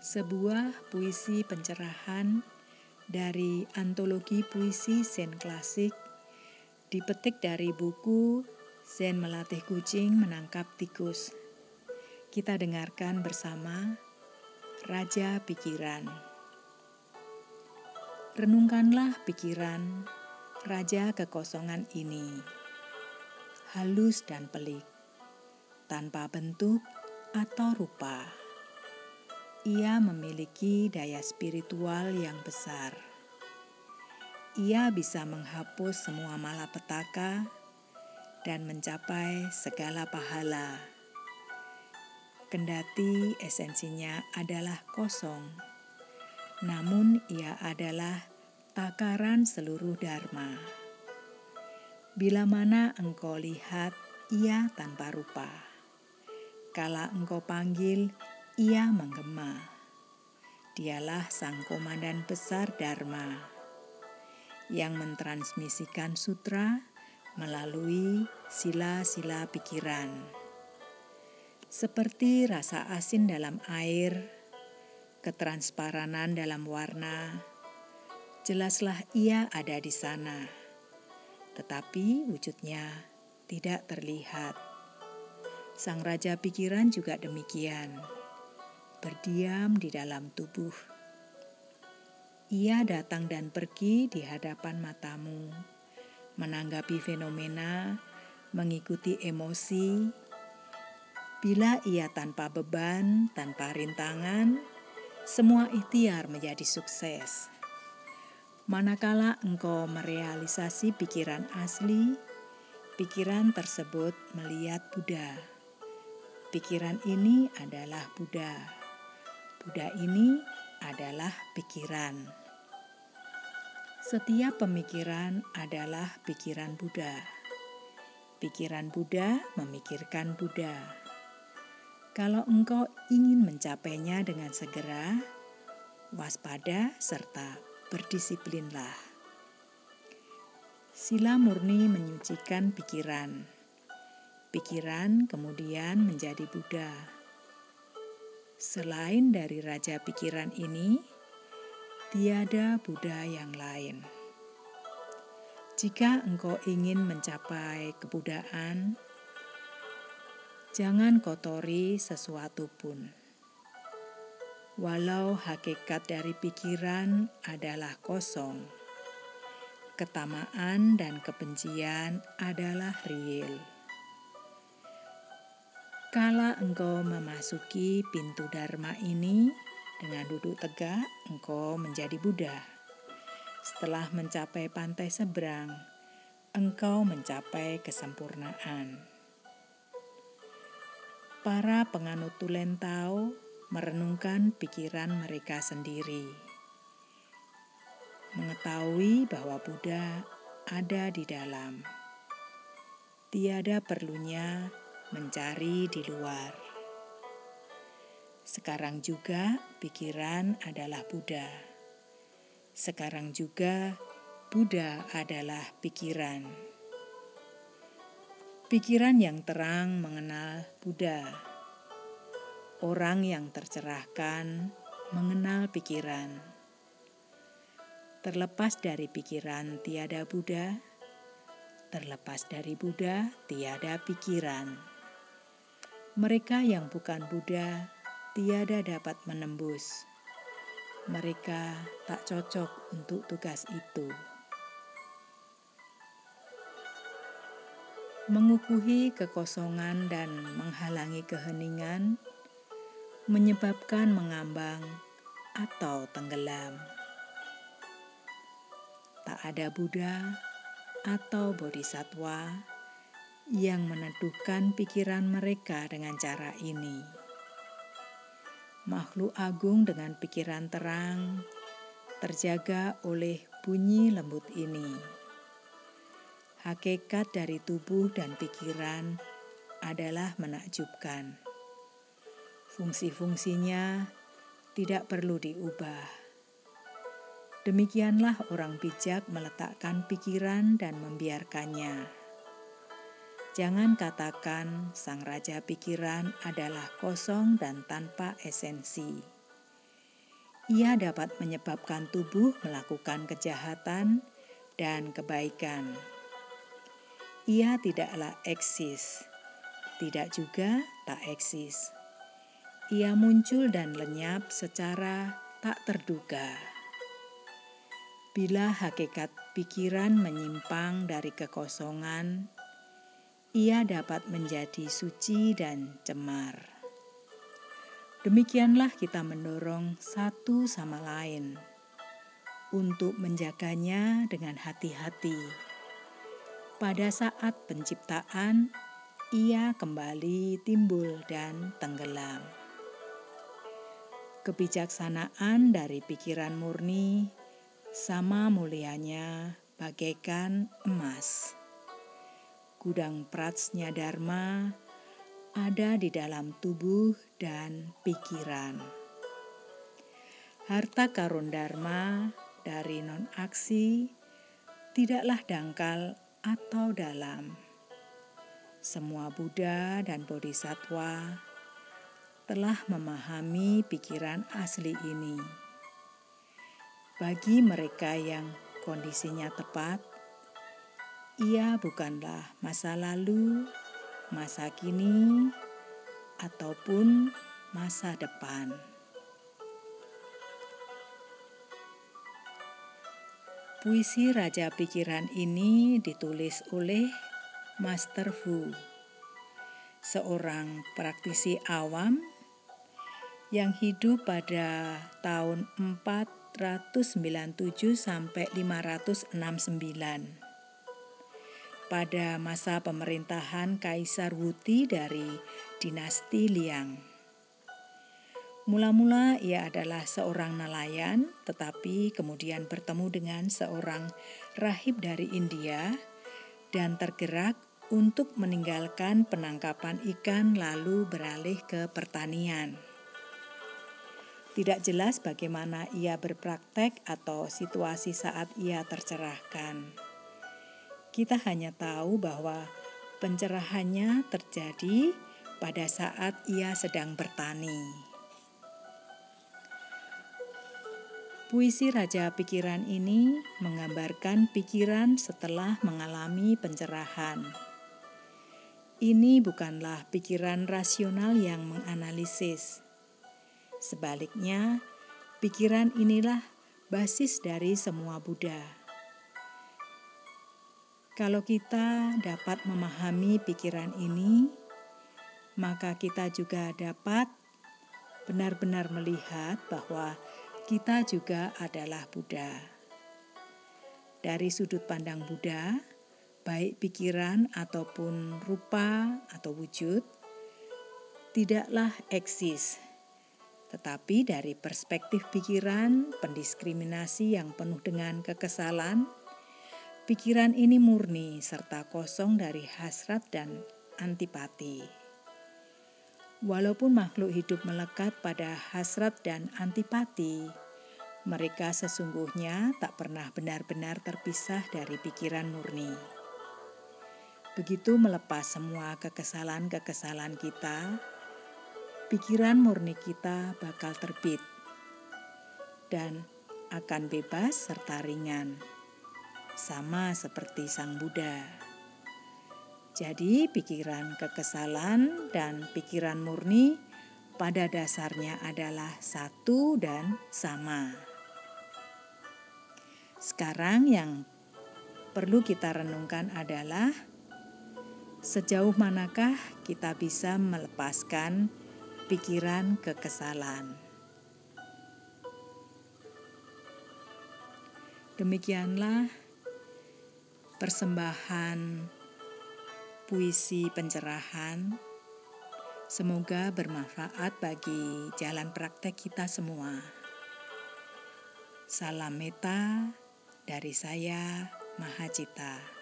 sebuah puisi pencerahan dari antologi puisi Zen klasik dipetik dari buku Zen melatih kucing menangkap tikus. Kita dengarkan bersama Raja Pikiran. Renungkanlah pikiran Raja kekosongan ini. Halus dan pelik, tanpa bentuk atau rupa ia memiliki daya spiritual yang besar. Ia bisa menghapus semua malapetaka dan mencapai segala pahala. Kendati esensinya adalah kosong, namun ia adalah takaran seluruh dharma. Bila mana engkau lihat, ia tanpa rupa. Kala engkau panggil, ia menggema. Dialah sang komandan besar Dharma yang mentransmisikan sutra melalui sila-sila pikiran. Seperti rasa asin dalam air, ketransparanan dalam warna, jelaslah ia ada di sana, tetapi wujudnya tidak terlihat. Sang raja pikiran juga demikian berdiam di dalam tubuh. Ia datang dan pergi di hadapan matamu, menanggapi fenomena, mengikuti emosi. Bila ia tanpa beban, tanpa rintangan, semua ikhtiar menjadi sukses. Manakala engkau merealisasi pikiran asli, pikiran tersebut melihat Buddha. Pikiran ini adalah Buddha. Buddha ini adalah pikiran. Setiap pemikiran adalah pikiran Buddha. Pikiran Buddha memikirkan Buddha. Kalau engkau ingin mencapainya dengan segera, waspada serta berdisiplinlah. Sila murni menyucikan pikiran. Pikiran kemudian menjadi Buddha. Selain dari raja pikiran ini, tiada Buddha yang lain. Jika engkau ingin mencapai kebudaan, jangan kotori sesuatu pun. Walau hakikat dari pikiran adalah kosong, ketamaan dan kebencian adalah real. Kala engkau memasuki pintu Dharma ini dengan duduk tegak, engkau menjadi Buddha. Setelah mencapai pantai seberang, engkau mencapai kesempurnaan. Para penganut Tulentau merenungkan pikiran mereka sendiri. Mengetahui bahwa Buddha ada di dalam. Tiada perlunya mencari di luar. Sekarang juga pikiran adalah Buddha. Sekarang juga Buddha adalah pikiran. Pikiran yang terang mengenal Buddha. Orang yang tercerahkan mengenal pikiran. Terlepas dari pikiran tiada Buddha, terlepas dari Buddha tiada pikiran. Mereka yang bukan Buddha tiada dapat menembus. Mereka tak cocok untuk tugas itu. Mengukuhi kekosongan dan menghalangi keheningan menyebabkan mengambang atau tenggelam. Tak ada Buddha atau Bodhisatwa yang meneduhkan pikiran mereka dengan cara ini. Makhluk agung dengan pikiran terang terjaga oleh bunyi lembut ini. Hakikat dari tubuh dan pikiran adalah menakjubkan. Fungsi-fungsinya tidak perlu diubah. Demikianlah orang bijak meletakkan pikiran dan membiarkannya. Jangan katakan sang raja pikiran adalah kosong dan tanpa esensi. ia dapat menyebabkan tubuh melakukan kejahatan dan kebaikan. Ia tidaklah eksis, tidak juga tak eksis. Ia muncul dan lenyap secara tak terduga. Bila hakikat pikiran menyimpang dari kekosongan, ia dapat menjadi suci dan cemar. Demikianlah kita mendorong satu sama lain untuk menjaganya dengan hati-hati. Pada saat penciptaan, ia kembali timbul dan tenggelam. Kebijaksanaan dari pikiran murni sama mulianya bagaikan emas. Gudang pratsnya Dharma ada di dalam tubuh dan pikiran. Harta karun dharma dari non-aksi tidaklah dangkal atau dalam. Semua Buddha dan Bodhisattva telah memahami pikiran asli ini. Bagi mereka yang kondisinya tepat, ia bukanlah masa lalu masa kini, ataupun masa depan. Puisi Raja Pikiran ini ditulis oleh Master Fu, seorang praktisi awam yang hidup pada tahun 497 sampai 569 pada masa pemerintahan Kaisar Wuti dari dinasti Liang. Mula-mula ia adalah seorang nelayan, tetapi kemudian bertemu dengan seorang rahib dari India dan tergerak untuk meninggalkan penangkapan ikan lalu beralih ke pertanian. Tidak jelas bagaimana ia berpraktek atau situasi saat ia tercerahkan. Kita hanya tahu bahwa pencerahannya terjadi pada saat ia sedang bertani. Puisi Raja Pikiran ini menggambarkan pikiran setelah mengalami pencerahan. Ini bukanlah pikiran rasional yang menganalisis. Sebaliknya, pikiran inilah basis dari semua Buddha. Kalau kita dapat memahami pikiran ini, maka kita juga dapat benar-benar melihat bahwa kita juga adalah Buddha. Dari sudut pandang Buddha, baik pikiran ataupun rupa atau wujud, tidaklah eksis. Tetapi dari perspektif pikiran, pendiskriminasi yang penuh dengan kekesalan, Pikiran ini murni serta kosong dari hasrat dan antipati. Walaupun makhluk hidup melekat pada hasrat dan antipati, mereka sesungguhnya tak pernah benar-benar terpisah dari pikiran murni. Begitu melepas semua kekesalan-kekesalan kita, pikiran murni kita bakal terbit dan akan bebas serta ringan sama seperti Sang Buddha. Jadi, pikiran kekesalan dan pikiran murni pada dasarnya adalah satu dan sama. Sekarang, yang perlu kita renungkan adalah sejauh manakah kita bisa melepaskan pikiran kekesalan. Demikianlah persembahan puisi pencerahan. Semoga bermanfaat bagi jalan praktek kita semua. Salam meta dari saya, Mahacita.